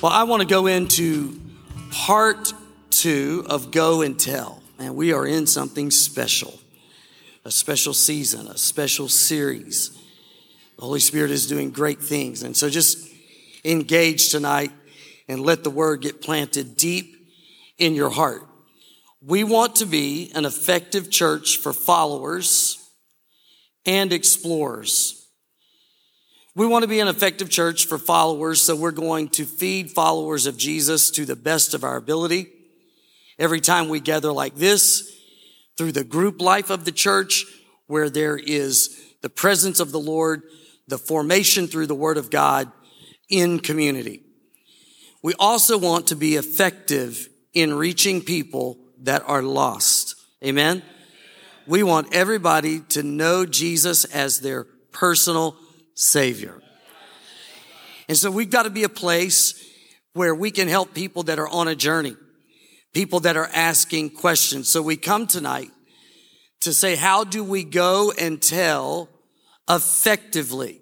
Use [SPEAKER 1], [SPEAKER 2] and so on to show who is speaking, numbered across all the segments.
[SPEAKER 1] Well, I want to go into part two of Go and Tell. And we are in something special, a special season, a special series. The Holy Spirit is doing great things. And so just engage tonight and let the word get planted deep in your heart. We want to be an effective church for followers and explorers. We want to be an effective church for followers, so we're going to feed followers of Jesus to the best of our ability. Every time we gather like this, through the group life of the church, where there is the presence of the Lord, the formation through the Word of God in community. We also want to be effective in reaching people that are lost. Amen. We want everybody to know Jesus as their personal Savior. And so we've got to be a place where we can help people that are on a journey, people that are asking questions. So we come tonight to say, how do we go and tell effectively?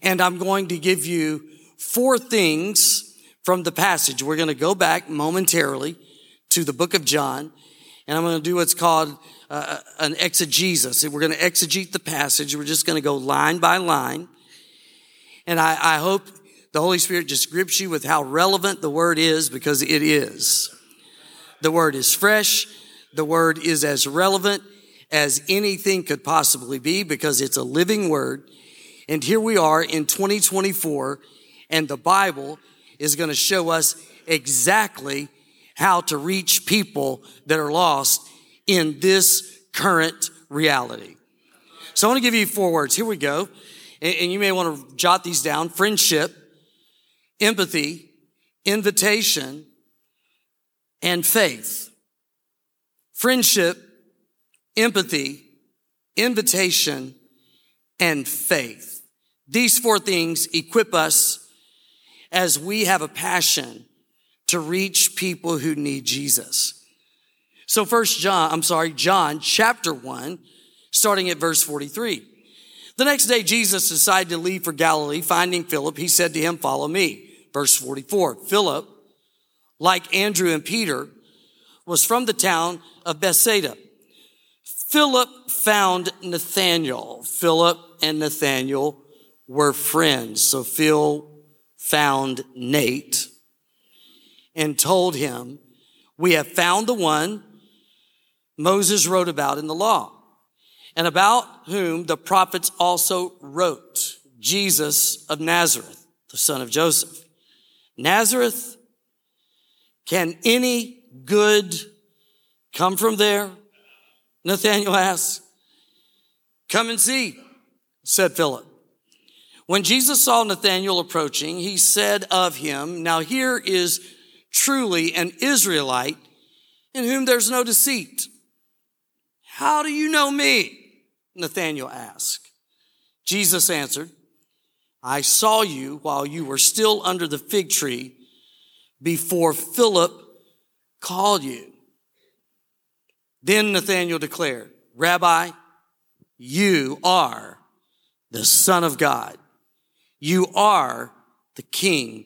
[SPEAKER 1] And I'm going to give you four things from the passage. We're going to go back momentarily to the book of John, and I'm going to do what's called uh, an exegesis. We're going to exegete the passage. We're just going to go line by line. And I, I hope the Holy Spirit just grips you with how relevant the word is because it is. The word is fresh. The word is as relevant as anything could possibly be because it's a living word. And here we are in 2024 and the Bible is going to show us exactly how to reach people that are lost in this current reality. So I want to give you four words. Here we go. And, you may want to jot these down. Friendship, empathy, invitation, and faith. Friendship, empathy, invitation, and faith. These four things equip us as we have a passion to reach people who need Jesus. So first John, I'm sorry, John chapter 1, starting at verse 43. The next day Jesus decided to leave for Galilee. Finding Philip, he said to him, follow me. Verse 44. Philip, like Andrew and Peter, was from the town of Bethsaida. Philip found Nathanael. Philip and Nathanael were friends. So Phil found Nate and told him, we have found the one Moses wrote about in the law and about whom the prophets also wrote, Jesus of Nazareth, the son of Joseph. Nazareth, can any good come from there? Nathanael asked. Come and see, said Philip. When Jesus saw Nathanael approaching, he said of him, Now here is truly an Israelite in whom there's no deceit. How do you know me? Nathanael asked. Jesus answered, I saw you while you were still under the fig tree before Philip called you. Then Nathanael declared, Rabbi, you are the Son of God. You are the King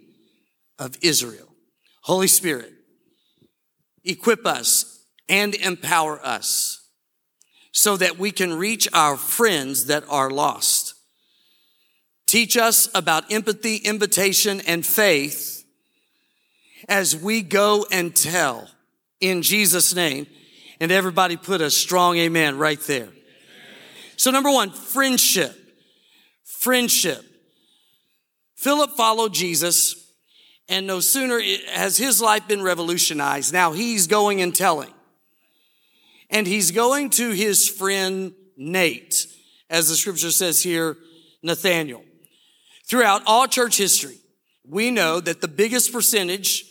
[SPEAKER 1] of Israel. Holy Spirit, equip us and empower us so that we can reach our friends that are lost. Teach us about empathy, invitation, and faith as we go and tell in Jesus' name. And everybody put a strong amen right there. So number one, friendship. Friendship. Philip followed Jesus and no sooner has his life been revolutionized. Now he's going and telling and he's going to his friend Nate, as the scripture says here, Nathaniel. Throughout all church history, we know that the biggest percentage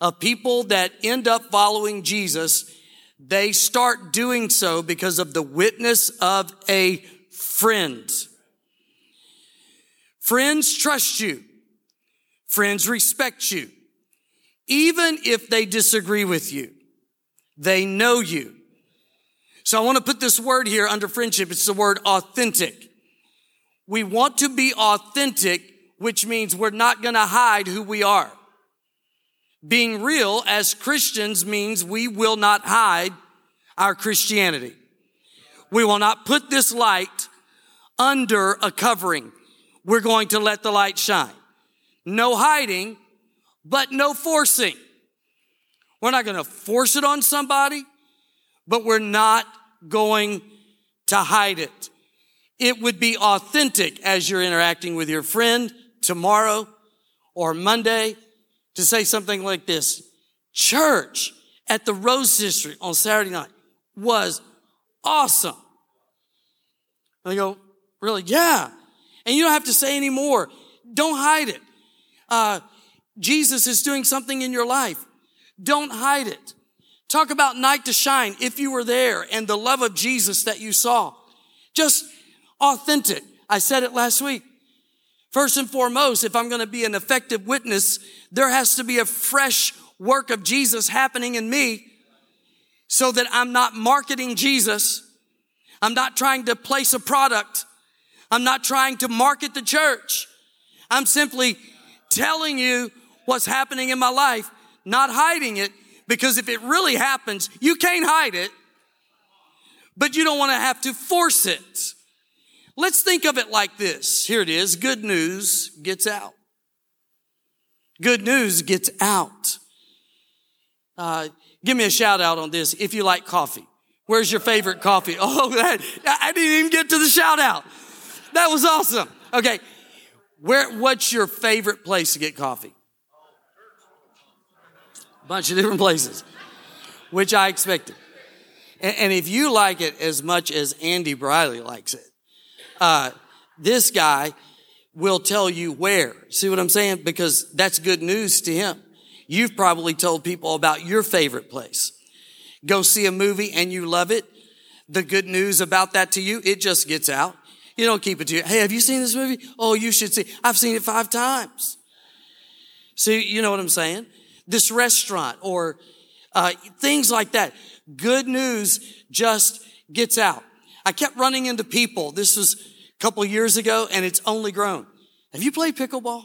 [SPEAKER 1] of people that end up following Jesus, they start doing so because of the witness of a friend. Friends trust you. Friends respect you. Even if they disagree with you, they know you. So I want to put this word here under friendship. It's the word authentic. We want to be authentic which means we're not going to hide who we are. Being real as Christians means we will not hide our Christianity. We will not put this light under a covering. We're going to let the light shine. No hiding, but no forcing. We're not going to force it on somebody, but we're not going to hide it. It would be authentic as you're interacting with your friend tomorrow or Monday to say something like this. Church at the Rose District on Saturday night was awesome. And they go, really? Yeah. And you don't have to say any more. Don't hide it. Uh, Jesus is doing something in your life. Don't hide it. Talk about night to shine if you were there and the love of Jesus that you saw. Just authentic. I said it last week. First and foremost, if I'm going to be an effective witness, there has to be a fresh work of Jesus happening in me so that I'm not marketing Jesus. I'm not trying to place a product. I'm not trying to market the church. I'm simply telling you what's happening in my life, not hiding it, because if it really happens, you can't hide it, but you don't want to have to force it. Let's think of it like this. Here it is. Good news gets out. Good news gets out. Uh, give me a shout out on this if you like coffee. Where's your favorite coffee? Oh, that, I didn't even get to the shout out. That was awesome. Okay. Where, what's your favorite place to get coffee? A bunch of different places, which I expected. And, and if you like it as much as Andy Briley likes it, uh, this guy will tell you where. See what I'm saying? Because that's good news to him. You've probably told people about your favorite place. Go see a movie and you love it. The good news about that to you, it just gets out. You don't keep it to you. Hey, have you seen this movie? Oh, you should see. I've seen it five times. See, you know what I'm saying? This restaurant or uh, things like that. Good news just gets out. I kept running into people. This was a couple years ago and it's only grown. Have you played pickleball?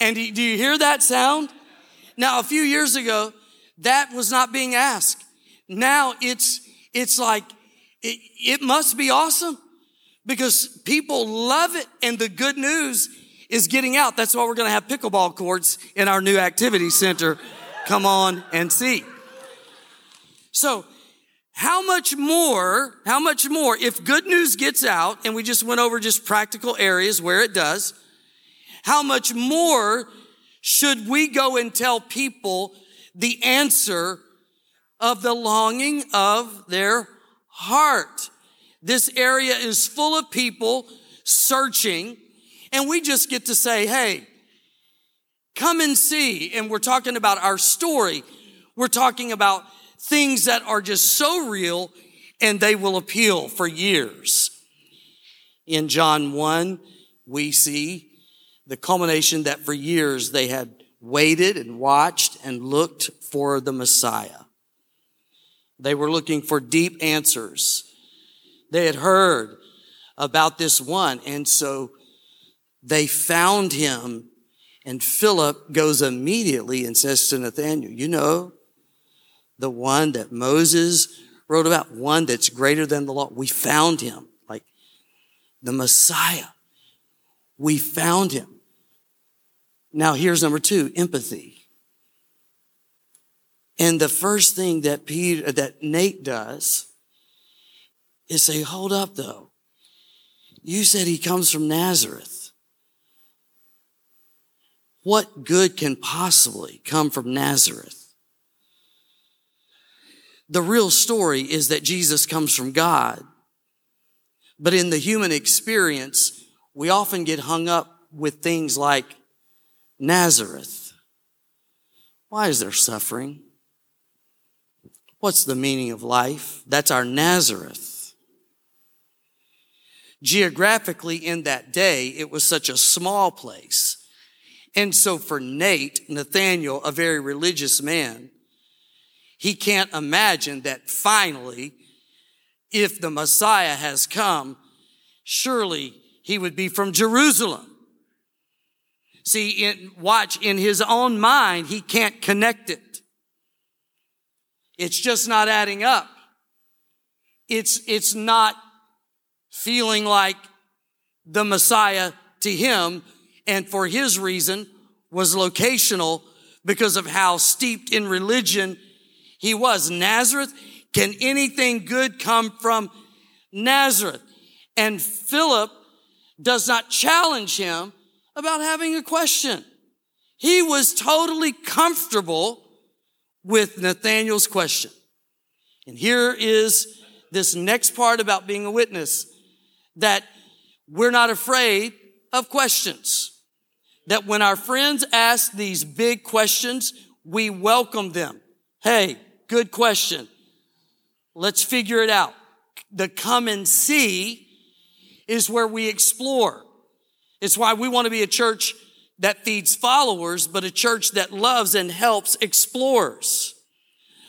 [SPEAKER 1] And do you hear that sound? Now, a few years ago, that was not being asked. Now it's, it's like, it, it must be awesome because people love it and the good news is getting out. That's why we're going to have pickleball courts in our new activity center. Come on and see. So how much more, how much more, if good news gets out, and we just went over just practical areas where it does, how much more should we go and tell people the answer of the longing of their heart? This area is full of people searching, and we just get to say, hey, come and see. And we're talking about our story. We're talking about things that are just so real and they will appeal for years. In John 1, we see the culmination that for years they had waited and watched and looked for the Messiah. They were looking for deep answers. They had heard about this one, and so they found him. And Philip goes immediately and says to Nathanael, You know, the one that Moses wrote about, one that's greater than the law. We found him, like the Messiah. We found him. Now here's number two, empathy. And the first thing that Peter, that Nate does is say, hold up though. You said he comes from Nazareth. What good can possibly come from Nazareth? The real story is that Jesus comes from God. But in the human experience, we often get hung up with things like Nazareth. Why is there suffering? What's the meaning of life? That's our Nazareth. Geographically, in that day, it was such a small place. And so for Nate, Nathaniel, a very religious man, he can't imagine that finally, if the Messiah has come, surely he would be from Jerusalem. See, in, watch, in his own mind, he can't connect it. It's just not adding up. It's, it's not feeling like the Messiah to him and for his reason was locational because of how steeped in religion he was. Nazareth, can anything good come from Nazareth? And Philip does not challenge him about having a question. He was totally comfortable with Nathanael's question. And here is this next part about being a witness that we're not afraid of questions. That when our friends ask these big questions, we welcome them. Hey, good question. Let's figure it out. The come and see is where we explore. It's why we want to be a church that feeds followers, but a church that loves and helps explorers.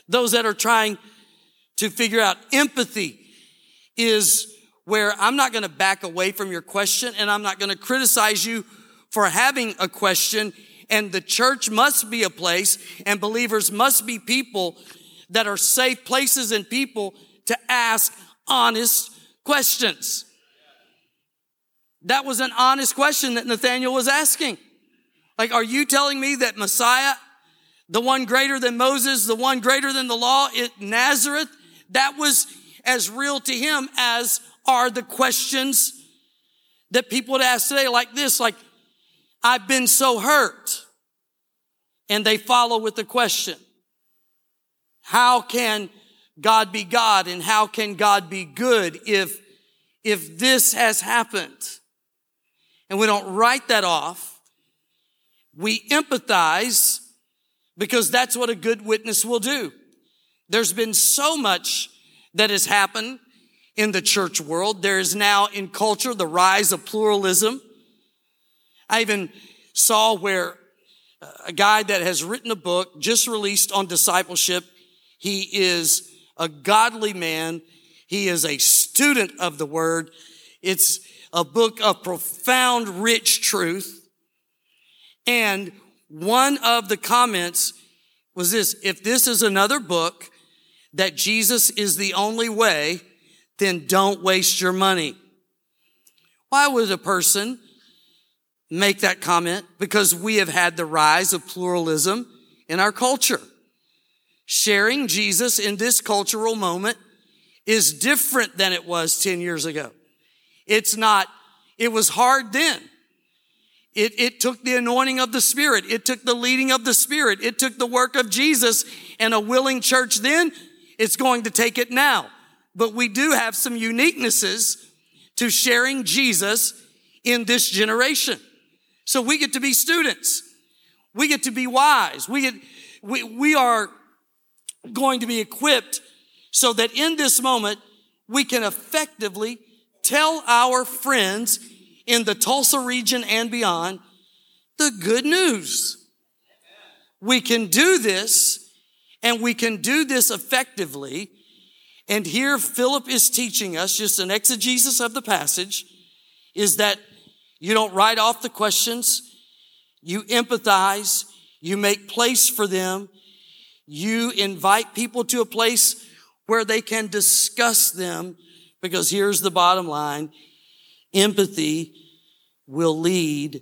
[SPEAKER 1] Those that are trying to figure out empathy is where I'm not going to back away from your question and I'm not going to criticize you for having a question. And the church must be a place and believers must be people that are safe places and people to ask honest questions. That was an honest question that Nathaniel was asking. Like, are you telling me that Messiah, the one greater than Moses, the one greater than the law, it, Nazareth, that was as real to him as are the questions that people would ask today, like this, like, I've been so hurt. And they follow with the question, how can God be God and how can God be good if, if this has happened? And we don't write that off. We empathize because that's what a good witness will do. There's been so much that has happened in the church world. There is now in culture the rise of pluralism. I even saw where uh, a guy that has written a book just released on discipleship. He is a godly man. He is a student of the word. It's a book of profound, rich truth. And one of the comments was this, if this is another book that Jesus is the only way, then don't waste your money. Why would a person make that comment? Because we have had the rise of pluralism in our culture. Sharing Jesus in this cultural moment is different than it was 10 years ago. It's not, it was hard then. It, it took the anointing of the Spirit. It took the leading of the Spirit. It took the work of Jesus and a willing church then. It's going to take it now. But we do have some uniquenesses to sharing Jesus in this generation. So we get to be students. We get to be wise. We get, we, we are going to be equipped so that in this moment we can effectively tell our friends in the Tulsa region and beyond the good news. We can do this and we can do this effectively. And here Philip is teaching us just an exegesis of the passage is that you don't write off the questions. You empathize. You make place for them. You invite people to a place where they can discuss them because here's the bottom line. Empathy will lead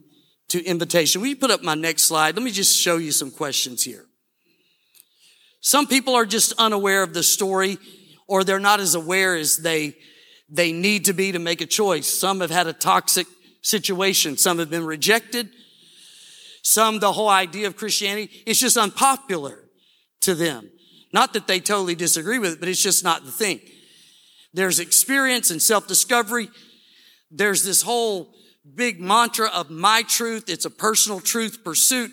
[SPEAKER 1] to invitation. Will you put up my next slide? Let me just show you some questions here. Some people are just unaware of the story or they're not as aware as they, they need to be to make a choice. Some have had a toxic situation. Some have been rejected. Some, the whole idea of Christianity is just unpopular to them. Not that they totally disagree with it, but it's just not the thing. There's experience and self-discovery. There's this whole big mantra of my truth. It's a personal truth pursuit.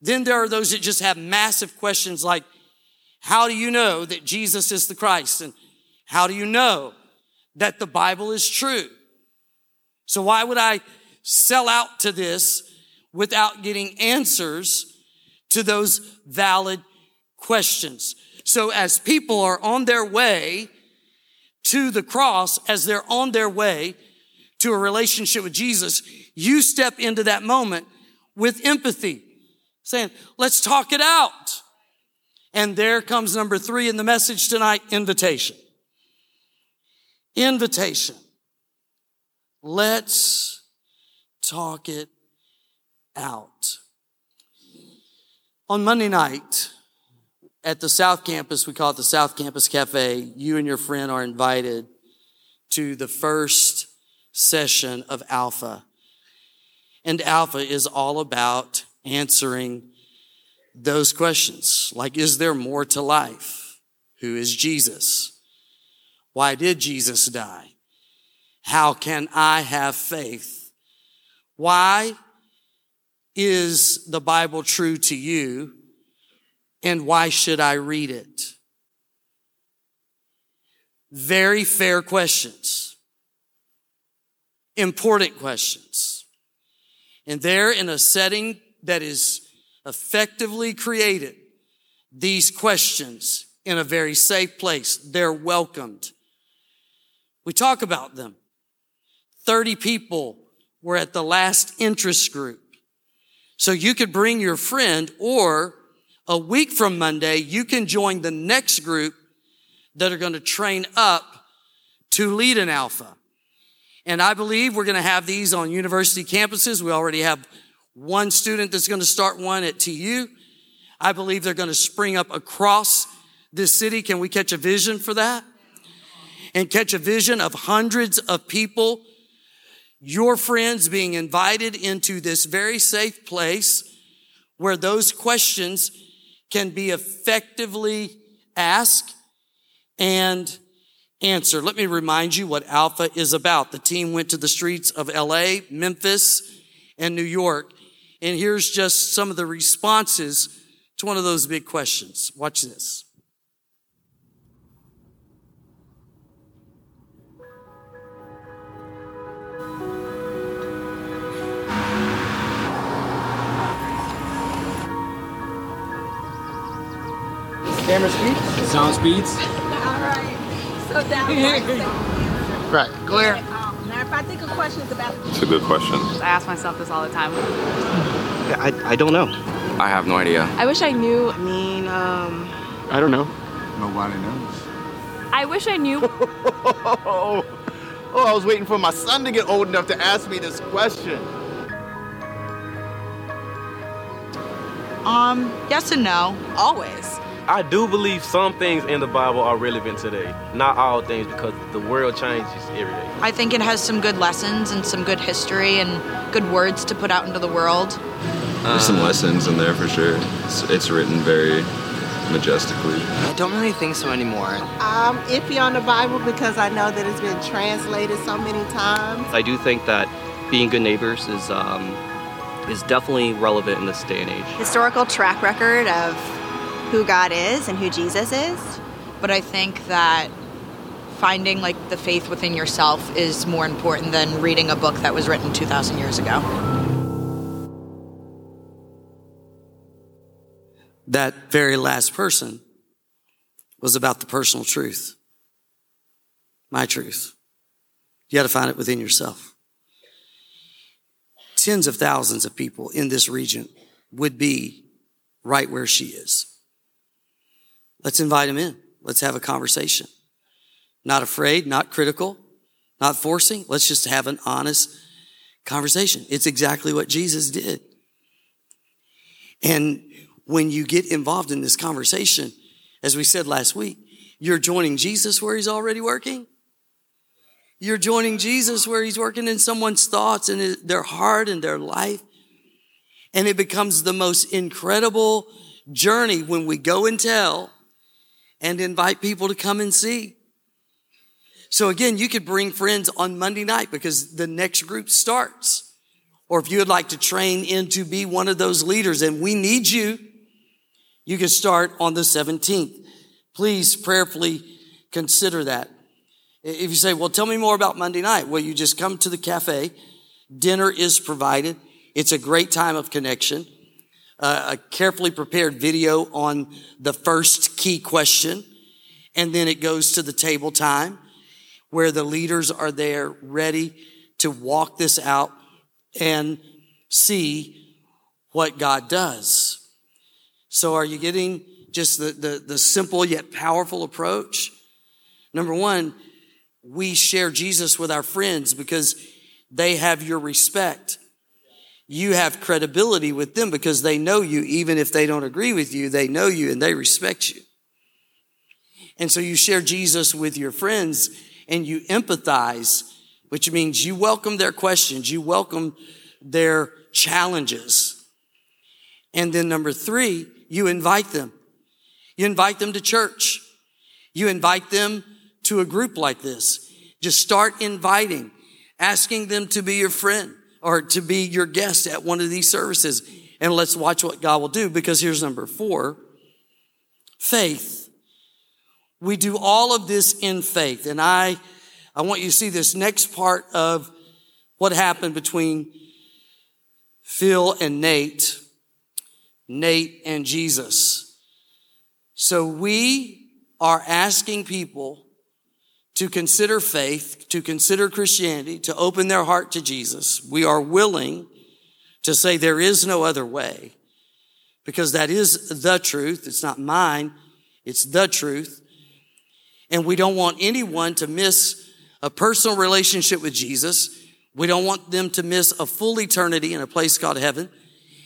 [SPEAKER 1] Then there are those that just have massive questions like, how do you know that Jesus is the Christ? And how do you know that the Bible is true? So why would I sell out to this without getting answers to those valid questions? So as people are on their way to the cross, as they're on their way to a relationship with Jesus, you step into that moment with empathy, saying, let's talk it out. And there comes number three in the message tonight, invitation. Invitation. Let's talk it out. On Monday night at the South Campus, we call it the South Campus Cafe, you and your friend are invited to the first session of Alpha. And Alpha is all about answering those questions. Like, is there more to life? Who is Jesus? Why did Jesus die? How can I have faith? Why is the Bible true to you? And why should I read it? Very fair questions. Important questions. And there in a setting that is effectively created, these questions in a very safe place, they're welcomed. We talk about them. 30 people were at the last interest group. So you could bring your friend or a week from Monday, you can join the next group that are going to train up to lead an alpha. And I believe we're going to have these on university campuses. We already have one student that's going to start one at TU. I believe they're going to spring up across this city. Can we catch a vision for that? And catch a vision of hundreds of people your friends being invited into this very safe place where those questions can be effectively asked and answered. Let me remind you what Alpha is about. The team went to the streets of LA, Memphis, and New York. And here's just some of the responses to one of those big questions. Watch this.
[SPEAKER 2] Camera speed?
[SPEAKER 3] Sound speeds?
[SPEAKER 4] Alright. So now
[SPEAKER 2] Right. Glare.
[SPEAKER 4] um, now if I think of questions about
[SPEAKER 5] It's a good question.
[SPEAKER 6] I ask myself this all the time.
[SPEAKER 7] I, I don't know.
[SPEAKER 5] I have no idea.
[SPEAKER 6] I wish I knew.
[SPEAKER 7] I mean, um,
[SPEAKER 2] I don't know.
[SPEAKER 3] Nobody knows.
[SPEAKER 6] I wish I knew.
[SPEAKER 2] Oh, oh, I was waiting for my son to get old enough to ask me this question.
[SPEAKER 8] Um, yes and no. Always.
[SPEAKER 7] I do believe some things in the Bible are relevant today. Not all things, because the world changes every day.
[SPEAKER 8] I think it has some good lessons and some good history and good words to put out into the world.
[SPEAKER 5] There's some lessons in there for sure. It's, it's written very majestically.
[SPEAKER 9] I don't really think so anymore.
[SPEAKER 4] I'm iffy on the Bible because I know that it's been translated so many times.
[SPEAKER 10] I do think that being good neighbors is um, is definitely relevant in this day and age.
[SPEAKER 11] Historical track record of who God is and who Jesus is.
[SPEAKER 8] But I think that finding like the faith within yourself is more important than reading a book that was written 2,000 years ago.
[SPEAKER 1] That very last person was about the personal truth. My truth. You got to find it within yourself. Tens of thousands of people in this region would be right where she is. Let's invite them in. Let's have a conversation. Not afraid, not critical, not forcing. Let's just have an honest conversation. It's exactly what Jesus did. And when you get involved in this conversation, as we said last week, you're joining Jesus where he's already working. You're joining Jesus where he's working in someone's thoughts and their heart and their life. And it becomes the most incredible journey when we go and tell and invite people to come and see. So again, you could bring friends on Monday night because the next group starts. Or if you would like to train in to be one of those leaders and we need you, you can start on the 17th. Please prayerfully consider that. If you say, well, tell me more about Monday night. Well, you just come to the cafe. Dinner is provided. It's a great time of connection. A carefully prepared video on the first key question. And then it goes to the table time where the leaders are there ready to walk this out and see what God does. So are you getting just the, the, the simple yet powerful approach? Number one, we share Jesus with our friends because they have your respect. You have credibility with them because they know you, even if they don't agree with you, they know you and they respect you. And so you share Jesus with your friends and you empathize, which means you welcome their questions, you welcome their challenges. And then number three, you invite them. You invite them to church. You invite them to a group like this. Just start inviting, asking them to be your friend or to be your guest at one of these services. And let's watch what God will do because here's number four faith. We do all of this in faith. And I, I want you to see this next part of what happened between Phil and Nate, Nate and Jesus. So we are asking people to consider faith, to consider Christianity, to open their heart to Jesus. We are willing to say there is no other way because that is the truth. It's not mine. It's the truth. And we don't want anyone to miss a personal relationship with Jesus. We don't want them to miss a full eternity in a place called heaven.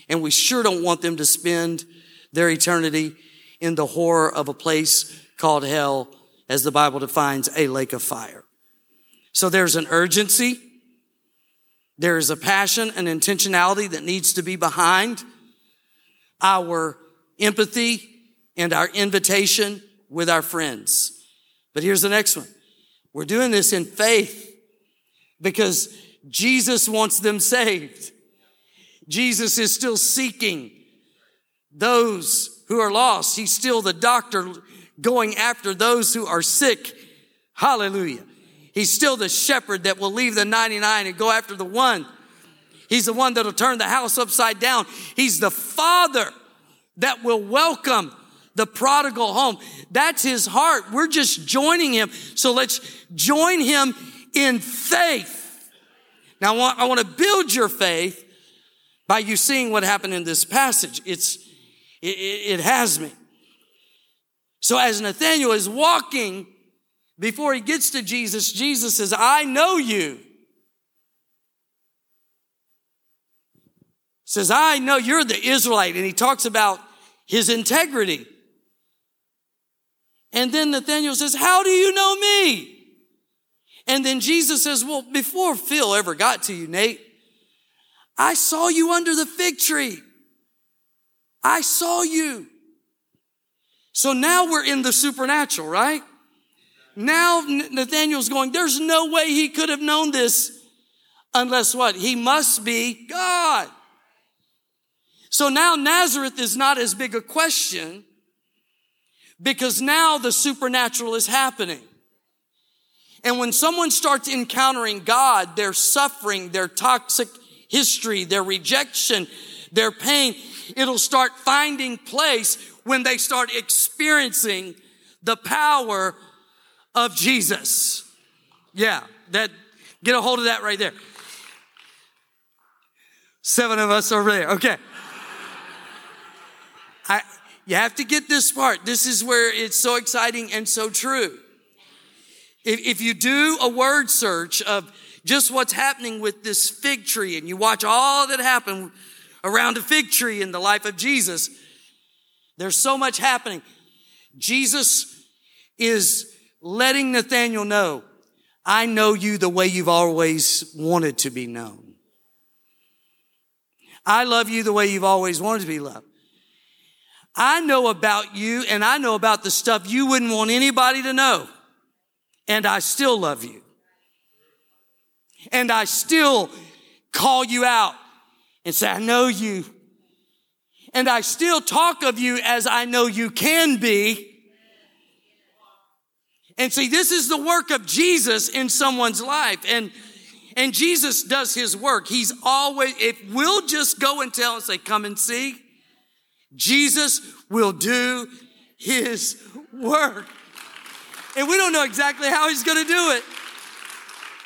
[SPEAKER 1] And we sure don't want them to spend their eternity in the horror of a place called hell, as the Bible defines a lake of fire. So there's an urgency. There is a passion and intentionality that needs to be behind our empathy and our invitation with our friends. But here's the next one. We're doing this in faith because Jesus wants them saved. Jesus is still seeking those who are lost. He's still the doctor going after those who are sick. Hallelujah. He's still the shepherd that will leave the 99 and go after the one. He's the one that'll turn the house upside down. He's the father that will welcome the prodigal home. That's his heart. We're just joining him. So let's join him in faith. Now, I want, I want to build your faith by you seeing what happened in this passage. It's, it, it has me. So as Nathaniel is walking before he gets to Jesus, Jesus says, I know you. Says, I know you're the Israelite. And he talks about his integrity. And then Nathaniel says, How do you know me? And then Jesus says, Well, before Phil ever got to you, Nate, I saw you under the fig tree. I saw you. So now we're in the supernatural, right? Now Nathaniel's going, There's no way he could have known this unless what? He must be God. So now Nazareth is not as big a question because now the supernatural is happening. And when someone starts encountering God, their suffering, their toxic history, their rejection, their pain, it'll start finding place when they start experiencing the power of Jesus. Yeah, that get a hold of that right there. Seven of us over there. Okay. I, you have to get this part. This is where it's so exciting and so true. If, if you do a word search of just what's happening with this fig tree and you watch all that happened around a fig tree in the life of Jesus, there's so much happening. Jesus is letting Nathaniel know, I know you the way you've always wanted to be known. I love you the way you've always wanted to be loved. I know about you and I know about the stuff you wouldn't want anybody to know. And I still love you. And I still call you out and say, I know you. And I still talk of you as I know you can be. And see, this is the work of Jesus in someone's life. And, and Jesus does his work. He's always, if we'll just go and tell and say, come and see, Jesus will do his work. And we don't know exactly how he's going to do it.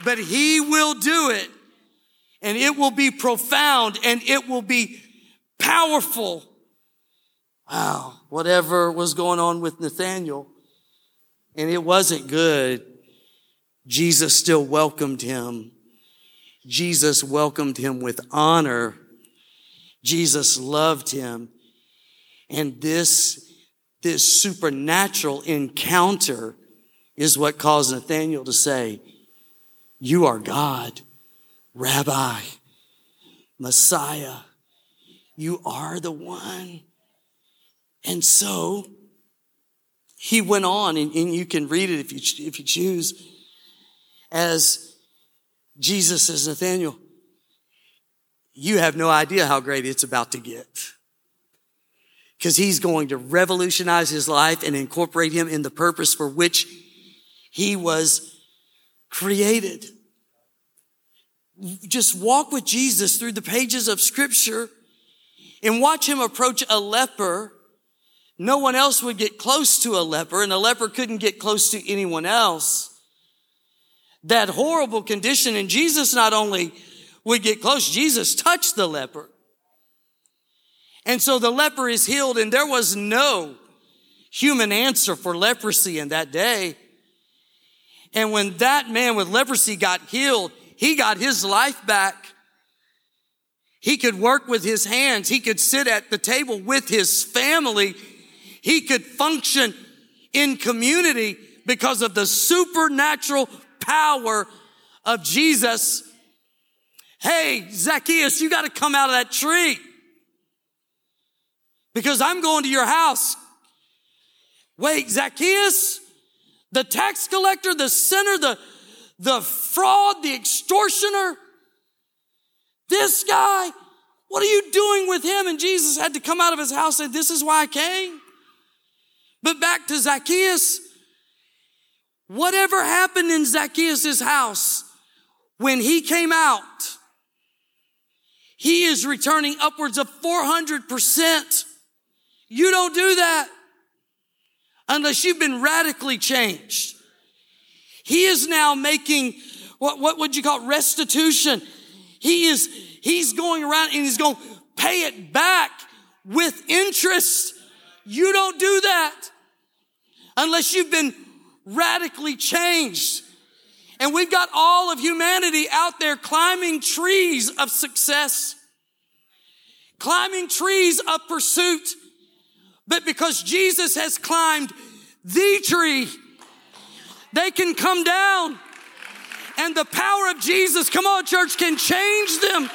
[SPEAKER 1] but he will do it and it will be profound and it will be powerful. Wow, whatever was going on with Nathaniel, and it wasn't good, Jesus still welcomed him. Jesus welcomed him with honor. Jesus loved him. And this, this supernatural encounter is what caused Nathaniel to say, You are God, Rabbi, Messiah. You are the one. And so he went on, and, and you can read it if you, if you choose, as Jesus says, Nathaniel, you have no idea how great it's about to get. Because he's going to revolutionize his life and incorporate him in the purpose for which he was created. Just walk with Jesus through the pages of scripture and watch him approach a leper. No one else would get close to a leper and a leper couldn't get close to anyone else. That horrible condition and Jesus not only would get close, Jesus touched the leper. And so the leper is healed and there was no human answer for leprosy in that day. And when that man with leprosy got healed, he got his life back. He could work with his hands. He could sit at the table with his family. He could function in community because of the supernatural power of Jesus. Hey, Zacchaeus, you got to come out of that tree because I'm going to your house. Wait, Zacchaeus, the tax collector, the sinner, the, the fraud, the extortioner, this guy, what are you doing with him? And Jesus had to come out of his house and say, This is why I came. But back to Zacchaeus, whatever happened in Zacchaeus' house when he came out, he is returning upwards of 400%. You don't do that unless you've been radically changed. He is now making what, what would you call restitution. He is, he's going around and he's going to pay it back with interest. You don't do that unless you've been radically changed. And we've got all of humanity out there climbing trees of success, climbing trees of pursuit. But because Jesus has climbed the tree, they can come down. And the power of Jesus, come on, church, can change them.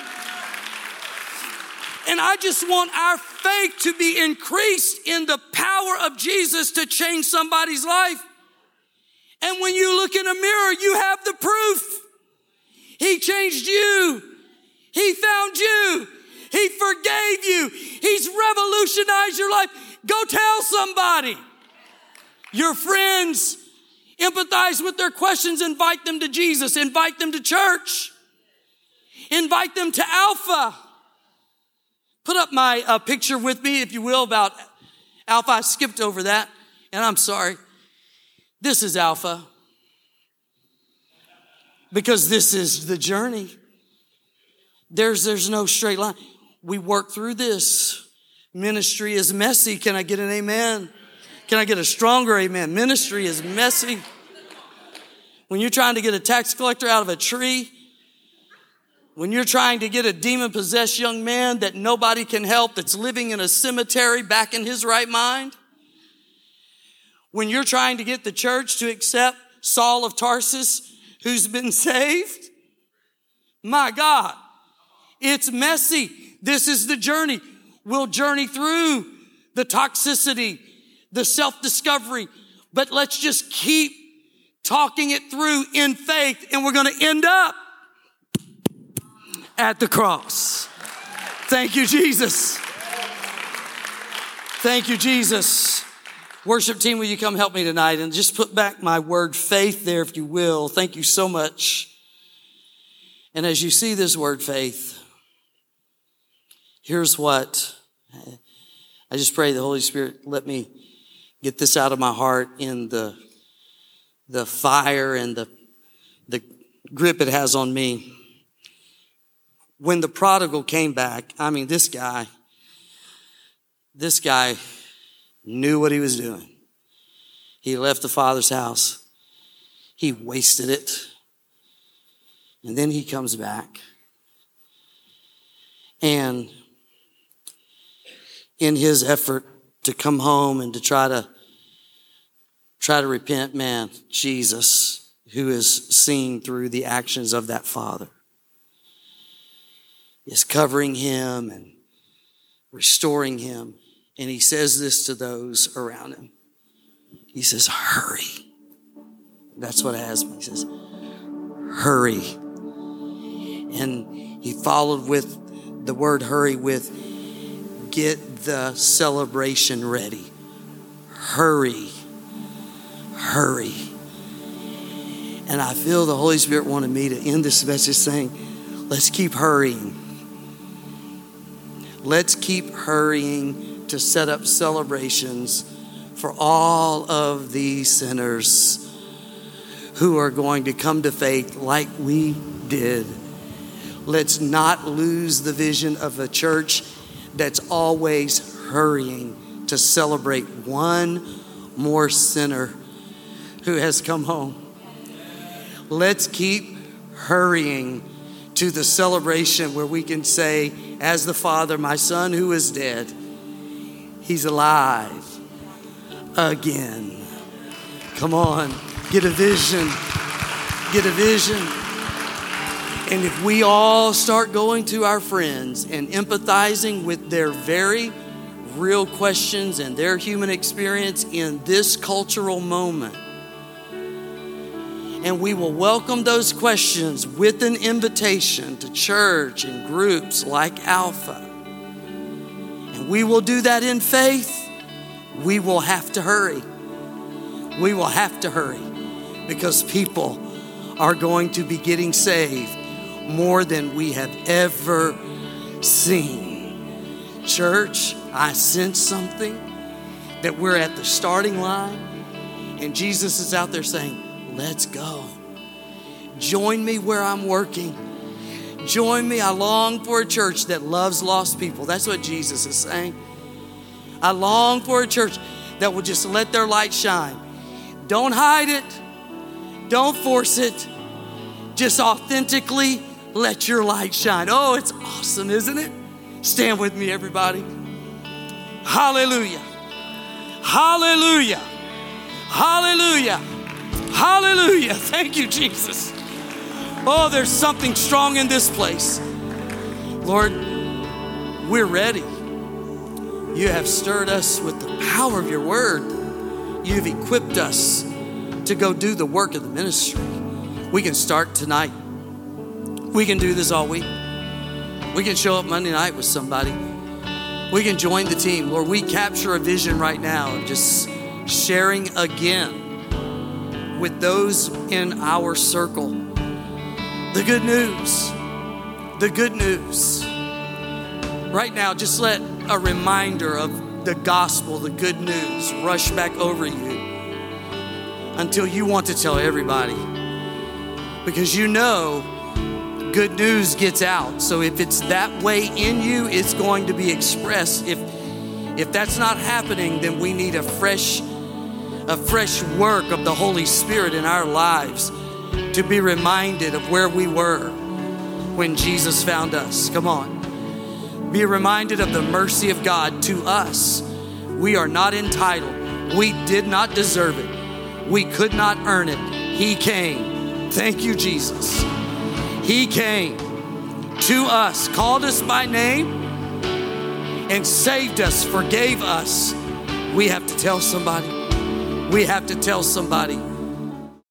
[SPEAKER 1] And I just want our faith to be increased in the power of Jesus to change somebody's life. And when you look in a mirror, you have the proof. He changed you. He found you. He forgave you. He's revolutionized your life. Go tell somebody. Your friends, empathize with their questions, invite them to Jesus, invite them to church, invite them to Alpha. Put up my uh, picture with me, if you will, about Alpha. I skipped over that, and I'm sorry. This is Alpha. Because this is the journey. There's, there's no straight line. We work through this. Ministry is messy. Can I get an amen? Can I get a stronger amen? Ministry is messy. When you're trying to get a tax collector out of a tree, when you're trying to get a demon possessed young man that nobody can help that's living in a cemetery back in his right mind, when you're trying to get the church to accept Saul of Tarsus who's been saved, my God, it's messy. This is the journey. We'll journey through the toxicity, the self discovery, but let's just keep talking it through in faith, and we're going to end up at the cross. Thank you, Jesus. Thank you, Jesus. Worship team, will you come help me tonight and just put back my word faith there, if you will. Thank you so much. And as you see this word faith, here's what I just pray the Holy Spirit let me get this out of my heart in the the fire and the the grip it has on me. When the prodigal came back, I mean, this guy, this guy knew what he was doing. He left the father's house. He wasted it. And then he comes back. And in his effort to come home and to try to try to repent, man, Jesus, who is seen through the actions of that father, is covering him and restoring him. And he says this to those around him. He says, Hurry. That's what it has me. He says, Hurry. And he followed with the word hurry with get the celebration ready. Hurry. Hurry. And I feel the Holy Spirit wanted me to end this message saying, let's keep hurrying. Let's keep hurrying to set up celebrations for all of these sinners who are going to come to faith like we did. Let's not lose the vision of a church that's always hurrying to celebrate one more sinner who has come home. Let's keep hurrying to the celebration where we can say, as the Father, my son who is dead, he's alive again. Come on, get a vision. Get a vision. And if we all start going to our friends and empathizing with their very real questions and their human experience in this cultural moment, and we will welcome those questions with an invitation to church and groups like Alpha, and we will do that in faith, we will have to hurry. We will have to hurry because people are going to be getting saved more than we have ever seen. Church, I sense something that we're at the starting line, and Jesus is out there saying, Let's go. Join me where I'm working. Join me. I long for a church that loves lost people. That's what Jesus is saying. I long for a church that will just let their light shine. Don't hide it, don't force it. Just authentically let your light shine. Oh, it's awesome, isn't it? Stand with me, everybody. Hallelujah. Hallelujah. Hallelujah. Hallelujah. Thank you, Jesus. Oh, there's something strong in this place. Lord, we're ready. You have stirred us with the power of your word. You've equipped us to go do the work of the ministry. We can start tonight. We can do this all week. We can show up Monday night with somebody. We can join the team. Lord, we capture a vision right now of just sharing again with those in our circle the good news. The good news. Right now, just let a reminder of the gospel, the good news, rush back over you until you want to tell everybody. Because you know good news gets out. So if it's that way in you, it's going to be expressed. If if that's not happening, then we need a fresh a fresh work of the Holy Spirit in our lives to be reminded of where we were when Jesus found us. Come on. Be reminded of the mercy of God to us. We are not entitled. We did not deserve it. We could not earn it. He came. Thank you, Jesus. He came to us, called us by name, and saved us, forgave us. We have to tell somebody. We have to tell somebody